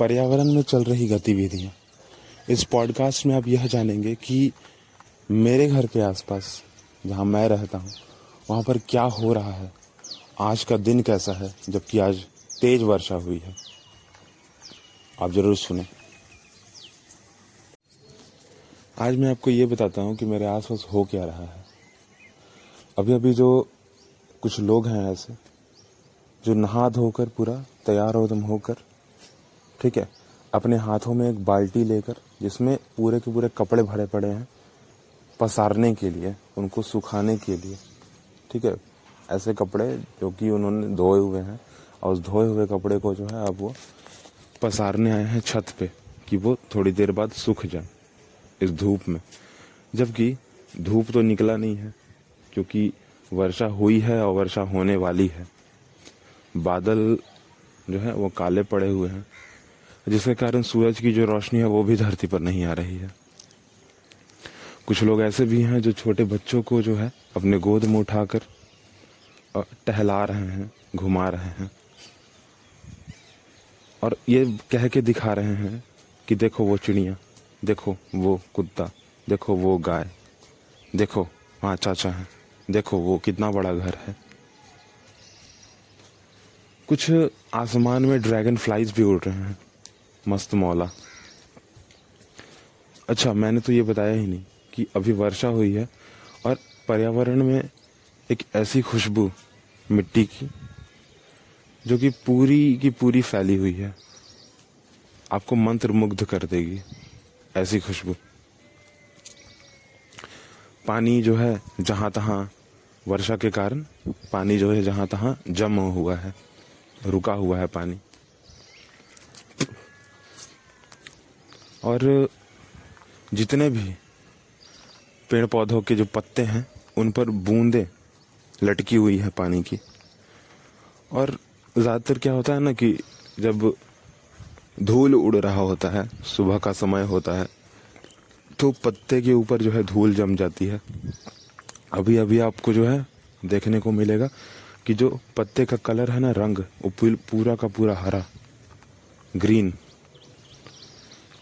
पर्यावरण में चल रही गतिविधियाँ। इस पॉडकास्ट में आप यह जानेंगे कि मेरे घर के आसपास, जहाँ मैं रहता हूँ, वहाँ पर क्या हो रहा है। आज का दिन कैसा है, जबकि आज तेज वर्षा हुई है। आप ज़रूर सुने। आज मैं आपको ये बताता हूँ कि मेरे आसपास हो क्या रहा है। अभी अभी जो कुछ लोग हैं ऐसे, जो नहा धोकर पूरा, तैयार होदम होकर ठीक है, अपने हाथों में एक बाल्टी लेकर, जिसमें पूरे के पूरे कपड़े भरे पड़े हैं, पसारने के लिए, उनको सुखाने के लिए, ठीक है। ऐसे कपड़े जो कि उन्होंने धोए हुए हैं, और उस धोए हुए कपड़े को जो है अब वो पसारने आए हैं छत पे, कि वो थोड़ी देर बाद सूख जाए इस धूप में। जबकि धूप तो निकला नहीं है, क्योंकि वर्षा हुई है और वर्षा होने वाली है। बादल जो है वो काले पड़े हुए हैं जिसके कारण सूरज की जो रोशनी है, वो भी धरती पर नहीं आ रही है। कुछ लोग ऐसे भी हैं जो छोटे बच्चों को जो है, अपने गोद में उठाकर टहला रहे हैं, घुमा रहे हैं। और ये कह के दिखा रहे हैं कि देखो वो चिड़िया, देखो वो कुत्ता, देखो वो गाय, देखो वहाँ चाचा है, देखो वो कितना बड़ा घर है। कुछ आसमान में ड्रैगन फ्लाइज भी उड़ रहे हैं। मस्त मौला। अच्छा मैंने तो ये बताया ही नहीं कि अभी वर्षा हुई है और पर्यावरण में एक ऐसी खुशबू मिट्टी की, जो कि पूरी की पूरी फैली हुई है, आपको मंत्र मुग्ध कर देगी ऐसी खुशबू। पानी जो है, जहाँ तहां वर्षा के कारण पानी जो है, जहाँ तहां जम हुआ है, रुका हुआ है पानी। और जितने भी पेड़ पौधों के जो पत्ते हैं, उन पर बूंदें लटकी हुई है पानी की। और ज़्यादातर क्या होता है ना कि जब धूल उड़ रहा होता है, सुबह का समय होता है तो पत्ते के ऊपर जो है धूल जम जाती है। अभी अभी आपको जो है देखने को मिलेगा कि जो पत्ते का कलर है ना रंग, वो पूरा का पूरा हरा, ग्रीन।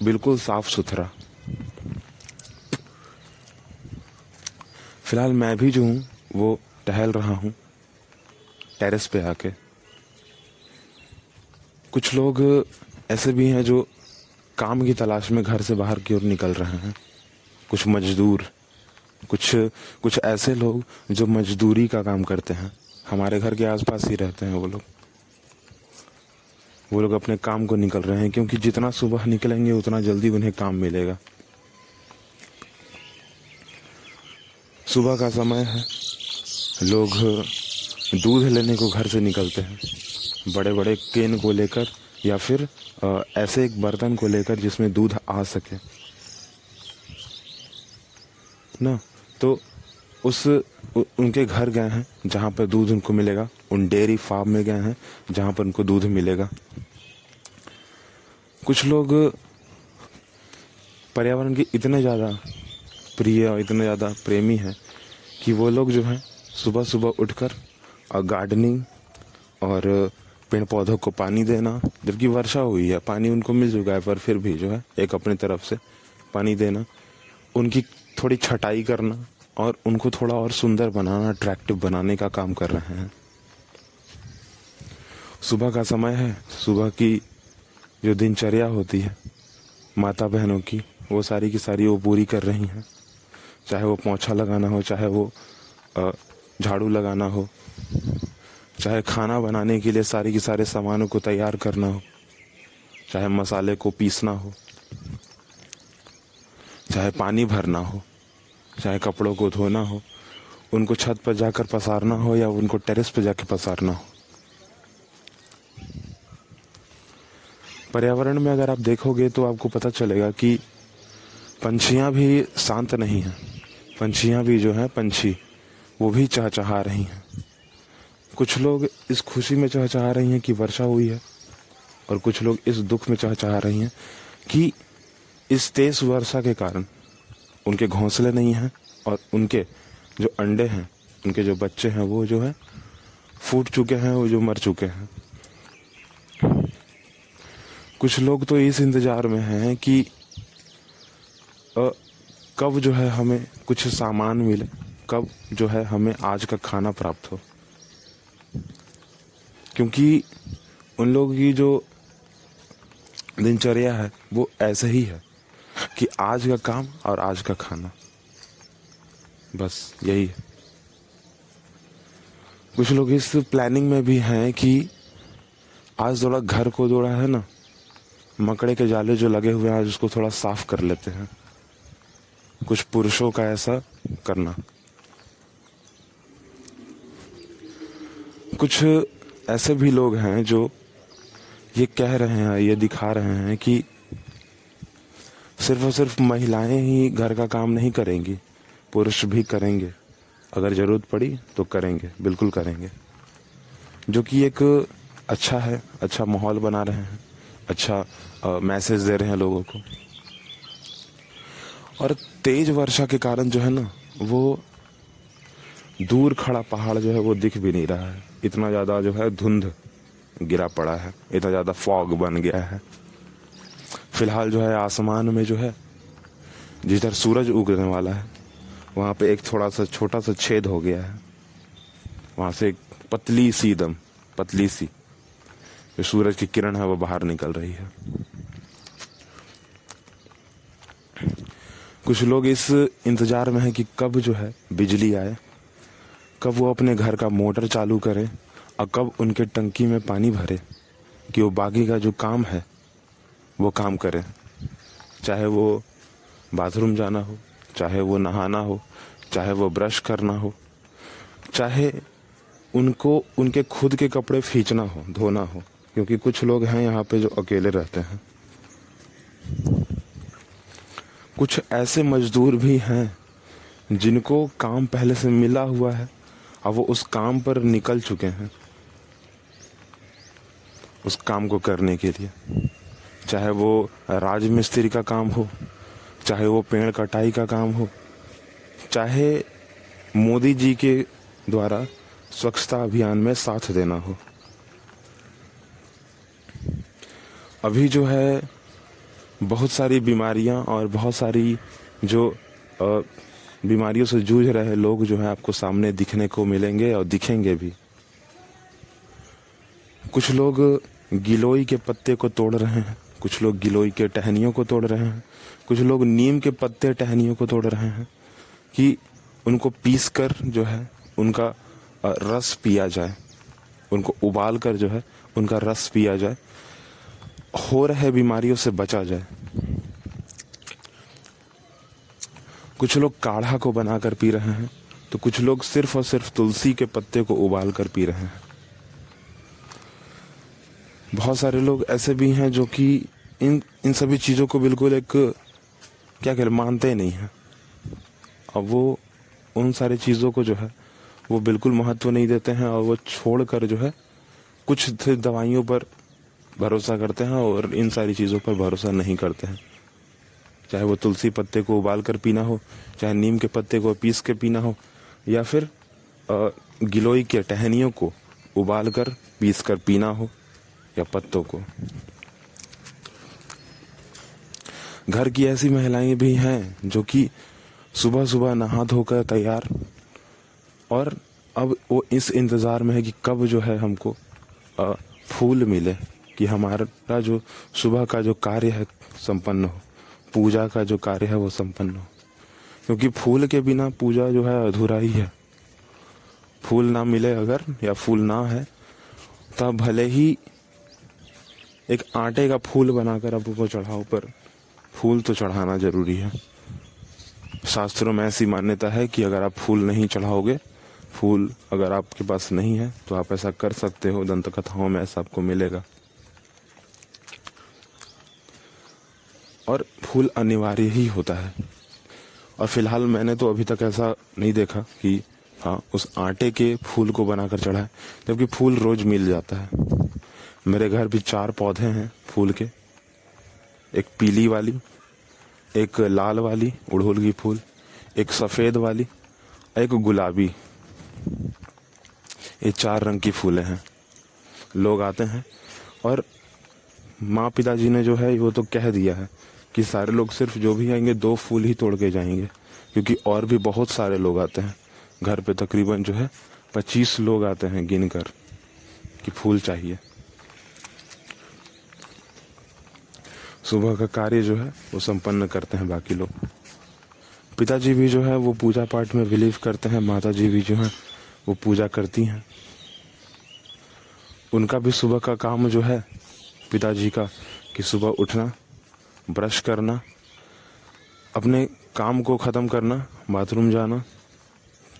बिल्कुल साफ़ सुथरा। फ़िलहाल मैं भी जो हूँ, वो टहल रहा हूँ, टेरेस पे आके। कुछ लोग ऐसे भी हैं जो काम की तलाश में घर से बाहर की ओर निकल रहे हैं। कुछ मजदूर, कुछ कुछ ऐसे लोग जो मजदूरी का काम करते हैं। हमारे घर के आसपास ही रहते हैं वो लोग। वो लोग अपने काम को निकल रहे हैं, क्योंकि जितना सुबह निकलेंगे, उतना जल्दी उन्हें काम मिलेगा। सुबह का समय है। लोग दूध लेने को घर से निकलते हैं। बड़े बड़े केन को लेकर, या फिर ऐसे एक बर्तन को लेकर जिसमें दूध आ सके। ना तो उस उनके घर गए हैं, जहाँ पर दूध उनको मिलेगा। उन डेयरी फार्म में गए हैं, जहाँ पर उनको दूध मिलेगा। कुछ लोग पर्यावरण के इतने ज़्यादा प्रिय और इतने ज़्यादा प्रेमी हैं कि वो लोग जो हैं सुबह सुबह उठकर और गार्डनिंग और पेड़ पौधों को पानी देना, जबकि वर्षा हुई है, पानी उनको मिल चुका है, पर फिर भी जो है, एक अपनी तरफ़ से पानी देना, उनकी थोड़ी छटाई करना और उनको थोड़ा और सुंदर बनाना अट्रैक्टिव बनाने का काम कर रहे हैं। सुबह का समय है, सुबह की जो दिनचर्या होती है माता बहनों की, वो सारी की सारी वो पूरी कर रही हैं। चाहे वो पोछा लगाना हो, चाहे वो झाड़ू लगाना हो, चाहे खाना बनाने के लिए सारी के सारे सामानों को तैयार करना हो, चाहे मसाले को पीसना हो, चाहे पानी भरना हो, चाहे कपड़ों को धोना हो, उनको छत पर जाकर पसारना हो या उनको टेरेस पर जाकर पसारना हो। पर्यावरण में अगर आप देखोगे तो आपको पता चलेगा कि पंछियाँ भी शांत नहीं हैं। पंछियाँ भी जो हैं, पंछी, वो भी चहचहा रही हैं। कुछ लोग इस खुशी में चहचहा रही हैं कि वर्षा हुई है, और कुछ लोग इस दुख में चहचहा रही हैं कि इस तेज वर्षा के कारण उनके घोंसले नहीं हैं, और उनके जो अंडे हैं, उनके जो बच्चे हैं, वो जो है, फूट चुके हैं, वो जो मर चुके हैं। कुछ लोग तो इस इंतज़ार में हैं कि कब जो है हमें कुछ सामान मिले, कब जो है हमें आज का खाना प्राप्त हो। क्योंकि उन लोगों की जो दिनचर्या है, वो ऐसे ही है कि आज का काम और आज का खाना। बस यही है। कुछ लोग इस प्लानिंग में भी हैं कि आज थोड़ा घर को थोड़ा है ना मकड़े के जाले जो लगे हुए हैं, आज उसको थोड़ा साफ़ कर लेते हैं। कुछ पुरुषों का ऐसा करना। कुछ ऐसे भी लोग हैं जो ये कह रहे हैं, ये दिखा रहे हैं कि सिर्फ़ और सिर्फ़ महिलाएँ ही घर का काम नहीं करेंगी, पुरुष भी करेंगे। अगर ज़रूरत पड़ी तो करेंगे, बिल्कुल करेंगे। जो कि एक अच्छा है अच्छा माहौल बना रहे हैं अच्छा मैसेज दे रहे हैं लोगों को। और तेज वर्षा के कारण जो है ना, वो दूर खड़ा पहाड़ जो है वो दिख भी नहीं रहा है। इतना ज़्यादा जो है धुंध गिरा पड़ा है, इतना ज़्यादा फॉग बन गया है। फ़िलहाल जो है आसमान में जो है, जिधर सूरज उगने वाला है, वहाँ पे एक थोड़ा सा छोटा सा छेद हो गया है। वहाँ से एक पतली सी दम, पतली सी। जो सूरज की किरण है, वो बाहर निकल रही है। कुछ लोग इस इंतज़ार में है कि कब जो है बिजली आए, कब वो अपने घर का मोटर चालू करें और कब उनके टंकी में पानी भरे कि वो बाकी का जो काम है, वो काम करें। चाहे वो बाथरूम जाना हो, चाहे वो नहाना हो, चाहे वो ब्रश करना हो, चाहे उनको, उनके खुद के कपड़े फींचना हो, धोना हो क्योंकि कुछ लोग हैं यहाँ पे जो अकेले रहते हैं। कुछ ऐसे मजदूर भी हैं जिनको काम पहले से मिला हुआ है और वो उस काम पर निकल चुके हैं, उस काम को करने के लिए। चाहे वो राजमिस्त्री का काम हो, चाहे वो पेड़ कटाई का काम हो, चाहे मोदी जी के द्वारा स्वच्छता अभियान में साथ देना हो। अभी जो है, बहुत सारी बीमारियाँ और बहुत सारी जो बीमारियों से जूझ रहे लोग जो है आपको सामने दिखने को मिलेंगे और दिखेंगे भी। कुछ लोग गिलोई के पत्ते को तोड़ रहे हैं, कुछ लोग गिलोई के टहनियों को तोड़ रहे हैं, कुछ लोग नीम के पत्ते टहनियों को तोड़ रहे हैं कि उनको पीस कर जो है उनका रस पिया जाए, उनको उबाल कर जो है उनका रस पिया जाए। हो रहे बीमारियों से बचा जाए। कुछ लोग काढ़ा को बनाकर पी रहे हैं तो कुछ लोग सिर्फ़ और सिर्फ़ तुलसी के पत्ते को उबाल कर पी रहे हैं। बहुत सारे लोग ऐसे भी हैं जो कि इन इन सभी चीज़ों को बिल्कुल एक, क्या कह मानते नहीं हैं। अब वो, उन सारी चीज़ों को जो है, वो बिल्कुल महत्व नहीं देते हैं और वो छोड़कर जो है, कुछ दवाइयों पर भरोसा करते हैं और इन सारी चीज़ों पर भरोसा नहीं करते हैं। चाहे वो तुलसी पत्ते को उबाल कर पीना हो, चाहे नीम के पत्ते को पीस के पीना हो, या फिर गिलोई के टहनियों को उबाल कर पीस कर पीना हो, या पत्तों को। घर की ऐसी महिलाएँ भी हैं जो कि सुबह सुबह नहा धोकर तैयार, और अब वो इस इंतज़ार में है कि कब जो है हमको फूल मिले। कि हमारा जो सुबह का जो कार्य है संपन्न हो, पूजा का जो कार्य है वो संपन्न हो। क्योंकि फूल के बिना पूजा जो है अधूरा ही है। फूल ना मिले अगर या फूल ना है तब भले ही एक आटे का फूल बनाकर आपको चढ़ाओ, पर फूल तो चढ़ाना ज़रूरी है। शास्त्रों में ऐसी मान्यता है कि अगर आप फूल नहीं चढ़ाओगे, फूल अगर आपके पास नहीं है तो आप ऐसा कर सकते हो दंत कथाओं में ऐसा आपको मिलेगा। और फूल अनिवार्य ही होता है। और फ़िलहाल मैंने तो अभी तक ऐसा नहीं देखा कि हाँ उस आटे के फूल को बनाकर चढ़ाए जबकि फूल रोज मिल जाता है। मेरे घर भी चार पौधे हैं फूल के। एक पीली वाली, एक लाल वाली, उड़हुल की फूल, एक सफ़ेद वाली, एक गुलाबी। ये चार रंग की फूलें हैं। लोग आते हैं और माँ पिताजी ने जो है, वो तो कह दिया है कि सारे लोग सिर्फ़ जो भी आएँगे, दो फूल ही तोड़ के जाएँगे, क्योंकि और भी बहुत सारे लोग आते हैं। घर पे तकरीबन जो है, पच्चीस लोग आते हैं गिन कर कि फूल चाहिए। सुबह का कार्य जो है, वो संपन्न करते हैं बाकी लोग। पिताजी भी जो है, वो पूजा पाठ में बिलीव करते हैं माता जी भी जो है, वो पूजा करती हैं। उनका भी सुबह का काम जो है, पिताजी का, कि सुबह उठना ब्रश करना, अपने काम को ख़त्म करना, बाथरूम जाना,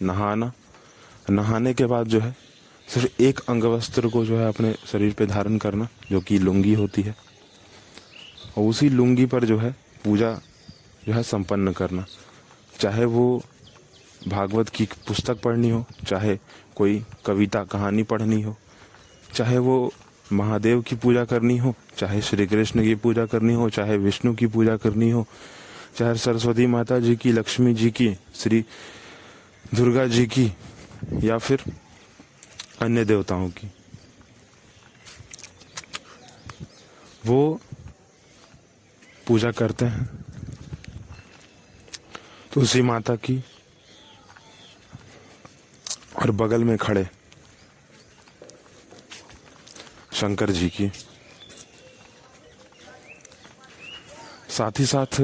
नहाना। नहाने के बाद जो है, सिर्फ़ एक अंग वस्त्र को जो है अपने शरीर पे धारण करना, जो कि लुंगी होती है। और उसी लुंगी पर जो है, पूजा जो है संपन्न करना। चाहे वो भागवत की पुस्तक पढ़नी हो, चाहे कोई कविता, कहानी पढ़नी हो, चाहे वो महादेव की पूजा करनी हो, चाहे श्री कृष्ण की पूजा करनी हो, चाहे विष्णु की पूजा करनी हो, चाहे सरस्वती माता जी की, लक्ष्मी जी की, श्री दुर्गा जी की, या फिर अन्य देवताओं की। वो पूजा करते हैं। तुलसी माता की और बगल में खड़े। शंकर जी की। साथ ही साथ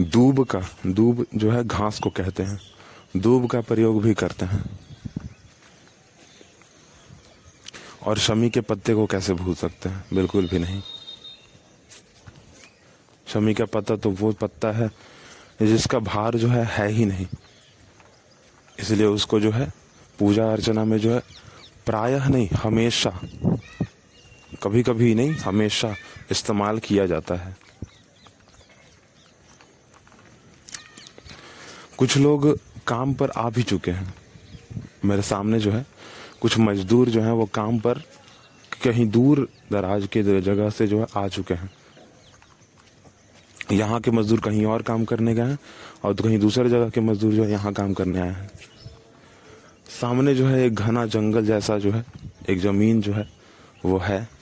दूब का, दूब जो है घास को कहते हैं। दूब का प्रयोग भी करते हैं। और शमी के पत्ते को कैसे भूल सकते हैं? बिल्कुल भी नहीं। शमी का पत्ता तो वो पत्ता है जिसका भार जो है है ही नहीं। इसलिए उसको जो है पूजा अर्चना में जो है प्रायः नहीं, हमेशा कभी कभी नहीं, हमेशा इस्तेमाल किया जाता है। कुछ लोग काम पर आ भी चुके हैं। मेरे सामने जो है, कुछ मजदूर जो है वो काम पर कहीं दूर दराज के जगह से जो है आ चुके हैं। यहाँ के मजदूर कहीं और काम करने गए हैं और तो कहीं दूसरे जगह के मजदूर जो है यहाँ काम करने आए हैं। सामने जो है एक घना जंगल जैसा जो है, एक ज़मीन जो है, वो है।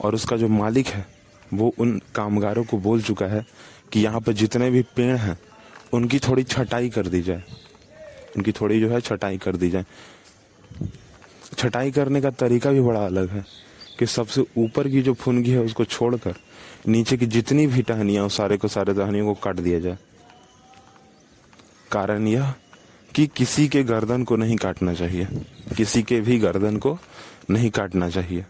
और उसका जो मालिक है, वो उन कामगारों को बोल चुका है कि यहाँ पर जितने भी पेड़ हैं, उनकी थोड़ी छटाई कर दी जाए। उनकी थोड़ी जो है छटाई कर दी जाए। छटाई करने का तरीका भी बड़ा अलग है कि सबसे ऊपर की जो फुनगी है, उसको छोड़कर नीचे की जितनी भी टहनियाँ उस सारे को सारे टहनियों को काट दिया जाए। कारण यह कि किसी के गर्दन को नहीं काटना चाहिए। किसी के भी गर्दन को नहीं काटना चाहिए।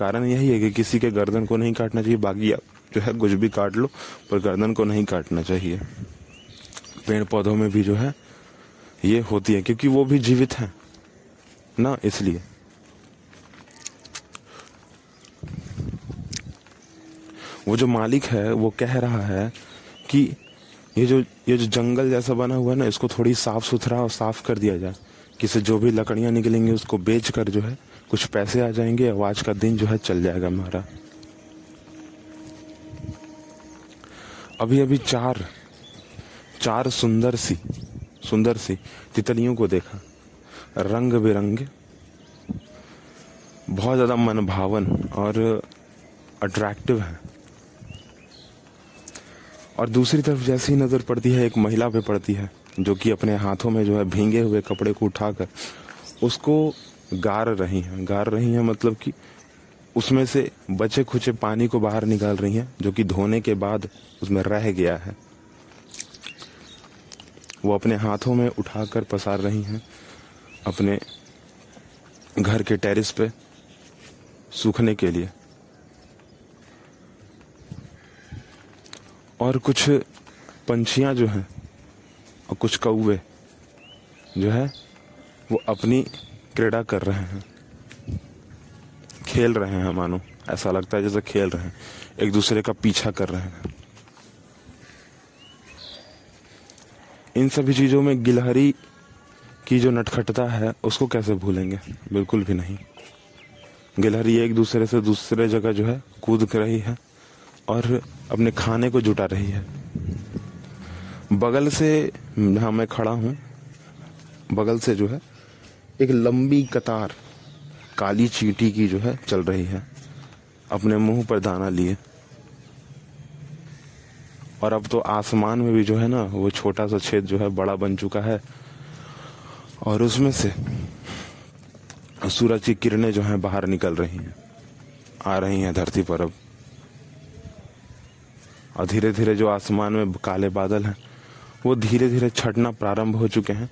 कारण यही है कि किसी के गर्दन को नहीं काटना चाहिए, बाकी जो है कुछ भी काट लो, पर गर्दन को नहीं काटना चाहिए। पेड़ पौधों में भी जो है ये होती है, क्योंकि वो भी जीवित हैं। ना, इसलिए। वो जो मालिक है, वो कह रहा है कि ये जो ये जो जंगल जैसा बना हुआ है ना, इसको थोड़ी साफ़ सुथरा और साफ़ कर दिया जाए। किसे जो भी लकड़ियाँ निकलेंगी उसको बेच कर जो है कुछ पैसे आ जाएँगे, और आज का दिन जो है चल जाएगा हमारा। अभी अभी चार चार सुंदर सी सुंदर सी तितलियों को देखा। रंग बिरंगे, बहुत ज़्यादा मनभावन और अट्रैक्टिव है। और दूसरी तरफ़ जैसी नज़र पड़ती है, एक महिला पे पड़ती है। जो कि अपने हाथों में जो है भींगे हुए कपड़े को उठाकर उसको गार रही हैं। गार रही हैं मतलब कि उसमें से बचे खुचे पानी को बाहर निकाल रही हैं, जो कि धोने के बाद उसमें रह गया है। वो अपने हाथों में उठाकर पसार रही हैं, अपने घर के टेरिस पे सूखने के लिए। और कुछ पंछियाँ जो हैं और कुछ कौवे जो है, वो अपनी क्रीड़ा कर रहे हैं। खेल रहे हैं मानो, ऐसा लगता है जैसे खेल रहे हैं। एक दूसरे का पीछा कर रहे हैं। इन सभी चीज़ों में गिलहरी की जो नटखटता है, उसको कैसे भूलेंगे? बिल्कुल भी नहीं। गिलहरी एक दूसरे से दूसरे जगह जो है, कूद रही है और अपने खाने को जुटा रही है। बगल से जहाँ मैं खड़ा हूँ। बगल से जो है, एक लंबी कतार, काली चींटी की जो है, चल रही है। अपने मुँह पर दाना लिए। और अब तो आसमान में भी जो है ना, वो छोटा सा छेद जो है, बड़ा बन चुका है। और उसमें से सूरज की किरणें जो हैं, बाहर निकल रही हैं। आ रही हैं धरती पर अब। और धीरे धीरे जो आसमान में काले बादल हैं वो धीरे धीरे छटना प्रारंभ हो चुके हैं।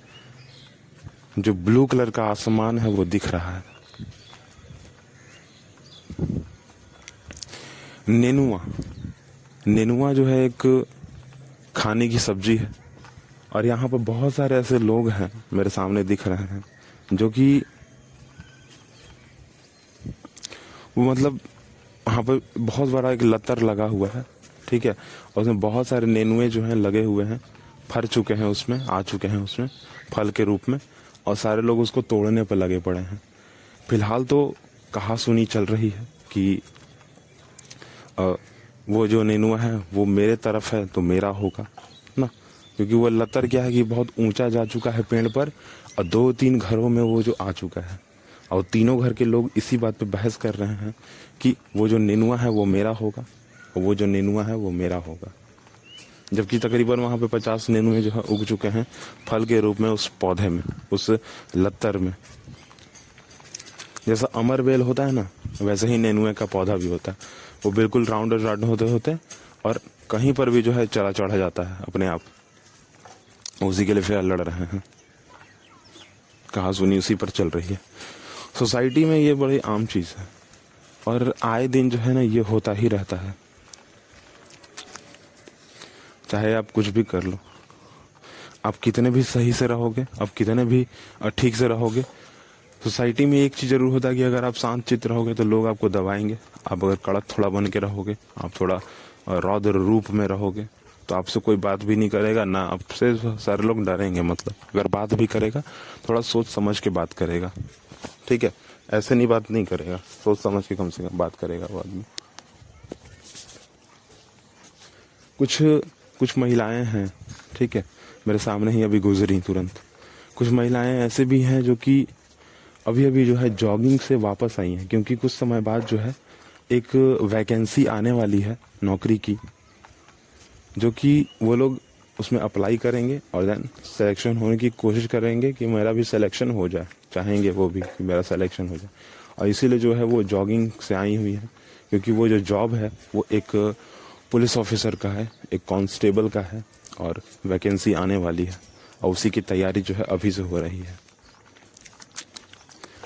जो ब्लू कलर का आसमान है, वो दिख रहा है। नेनुआ। नेनुआ जो है एक खाने की सब्ज़ी है। और यहाँ पर बहुत सारे ऐसे लोग हैं, मेरे सामने दिख रहे हैं, जो कि वो मतलब वहाँ पर बहुत बड़ा एक लतर लगा हुआ है, ठीक है? और उसमें बहुत सारे नेनुए जो हैं लगे हुए हैं। फर चुके हैं उसमें आ चुके हैं उसमें फल के रूप में और सारे लोग उसको तोड़ने पर लगे पड़े हैं। फ़िलहाल तो कहा सुनी चल रही है कि आ, वो जो नेनुआ है वो मेरे तरफ़ है तो मेरा होगा ना? क्योंकि वो लतर क्या है कि बहुत ऊँचा जा चुका है पेड़ पर और दो तीन घरों में वो जो आ चुका है। और तीनों घर के लोग इसी बात पे बहस कर रहे हैं कि वो जो नेनुआ है वो मेरा होगा और वो जो नेनुआ है वो मेरा होगा। जबकि तकरीबन वहाँ पे पचास नेनुए जो है उग चुके हैं फल के रूप में उस पौधे में, उस लत्तर में। जैसा अमर बेल होता है ना, वैसे ही नेनुए का पौधा भी होता है। वो बिल्कुल राउंड राउंड होते होते और कहीं पर भी जो है चला चढ़ा जाता है अपने आप। उसी के लिए फिर लड़ रहे हैं। कहा सुनी उसी पर चल रही है। सोसाइटी में ये बड़ी आम चीज़ है और आए दिन जो है ना ये होता ही रहता है। चाहे आप कुछ भी कर लो। आप कितने भी सही से रहोगे, आप कितने भी ठीक से रहोगे, सोसाइटी में एक चीज़ ज़रूर होता है कि अगर आप शांत चित्त रहोगे तो लोग आपको दबाएँगे। आप अगर कड़क थोड़ा बन के रहोगे, आप थोड़ा रौद्र रूप में रहोगे तो आपसे कोई बात भी नहीं करेगा, ना आपसे सारे लोग डरेंगे मतलब। अगर बात भी करेगा, थोड़ा सोच समझ के बात करेगा। ठीक है? ऐसे नहीं बात नहीं करेगा। सोच समझ के कम से कम बात करेगा वो आदमी। कुछ कुछ महिलाएँ हैं, ठीक है, मेरे सामने ही अभी गुजरी तुरंत। कुछ महिलाएँ ऐसे भी हैं जो कि अभी अभी जो है जॉगिंग से वापस आई हैं, क्योंकि कुछ समय बाद जो है एक वैकेंसी आने वाली है नौकरी की, जो कि वो लोग उसमें अप्लाई करेंगे और देन सिलेक्शन होने की कोशिश करेंगे कि मेरा भी सिलेक्शन हो जाए, चाहेंगे वो भी कि मेरा सिलेक्शन हो जाए। और इसीलिए जो है वो जॉगिंग से आई हुई है, क्योंकि वो जो जॉब है, वो एक पुलिस ऑफिसर का है, एक कांस्टेबल का है और वैकेंसी आने वाली है और उसी की तैयारी जो है अभी से हो रही है।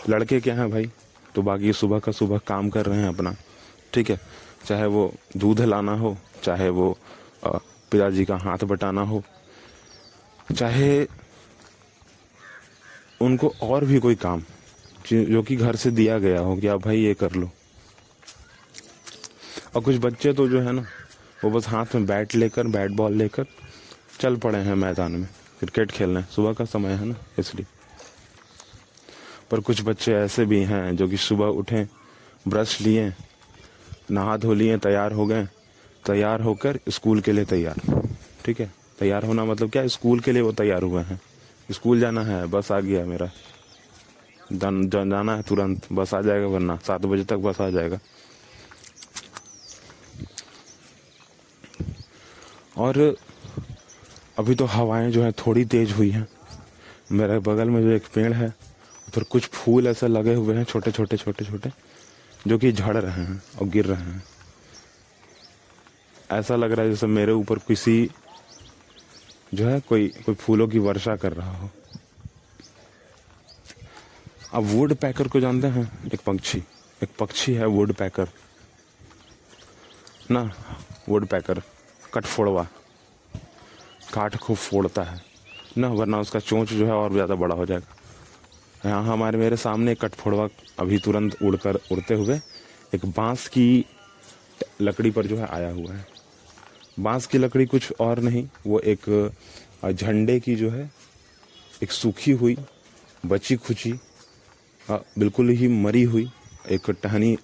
लड़के क्या हैं भाई? तो बाकी सुबह का सुबह काम कर रहे हैं अपना, ठीक है? चाहे वो दूध लाना हो, चाहे वो पिताजी का हाथ बटाना हो, चाहे उनको और भी कोई काम जो कि घर से दिया गया हो कि आप भाई ये कर लो। और कुछ बच्चे तो जो है ना वो बस हाथ में बैट लेकर, बैट बॉल लेकर चल पड़े हैं मैदान में। क्रिकेट खेलने सुबह का समय है ना, इसलिए। पर कुछ बच्चे ऐसे भी हैं जो कि सुबह उठे, ब्रश लिए, नहा धो लिए, तैयार हो गए। तैयार होकर स्कूल के लिए तैयार। ठीक है? तैयार होना मतलब क्या? स्कूल के लिए वो तैयार हुए हैं। स्कूल जाना है, बस आ गया मेरा। जाना है तुरंत। बस आ जाएगा वरना। सात बजे तक बस आ जाएगा। और अभी तो हवाएँ जो है थोड़ी तेज हुई हैं। मेरे बगल में जो एक पेड़ है, उधर कुछ फूल ऐसे लगे हुए हैं, छोटे छोटे छोटे छोटे, जो कि झड़ रहे हैं और गिर रहे हैं। ऐसा लग रहा है जैसे मेरे ऊपर किसी जो है कोई कोई फूलों की वर्षा कर रहा हो। अब वुड पैकर को जानते हैं? एक पक्षी एक पक्षी है वुड पैकर ना वुड पैकर कटफोड़वा काठ को फोड़ता है। ना, वरना उसका चोंच जो है और ज़्यादा बड़ा हो जाएगा। यहाँ हमारे, मेरे सामने कटफोड़वा अभी तुरंत उड़कर, उड़ते हुए एक बाँस की लकड़ी पर जो है आया हुआ है। बाँस की लकड़ी कुछ और नहीं, वो एक झंडे की जो है, एक सूखी हुई, बची खुची बिल्कुल ही मरी हुई, एक टहनी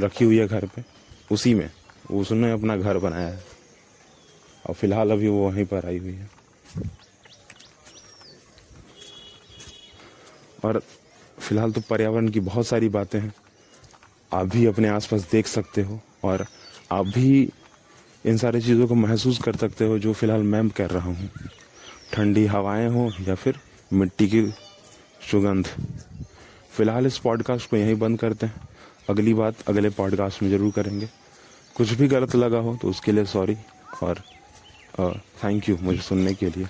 रखी हुई है घर पे। उसी में, उसने अपना घर बनाया है। और फ़िलहाल अभी वो वहीं पर आई हुई है। और फ़िलहाल तो पर्यावरण की बहुत सारी बातें हैं। आप भी अपने आसपास देख सकते हो और आप भी इन सारी चीज़ों को महसूस कर सकते हो जो फ़िलहाल मैं कर रहा हूँ। ठंडी हवाएँ हो या फिर मिट्टी की सुगंध। फ़िलहाल इस पॉडकास्ट को यहीं बंद करते हैं। अगली बात अगले पॉडकास्ट में ज़रूर करेंगे। कुछ भी गलत लगा हो तो उसके लिए सॉरी और थैंक यू मुझे सुनने के लिए।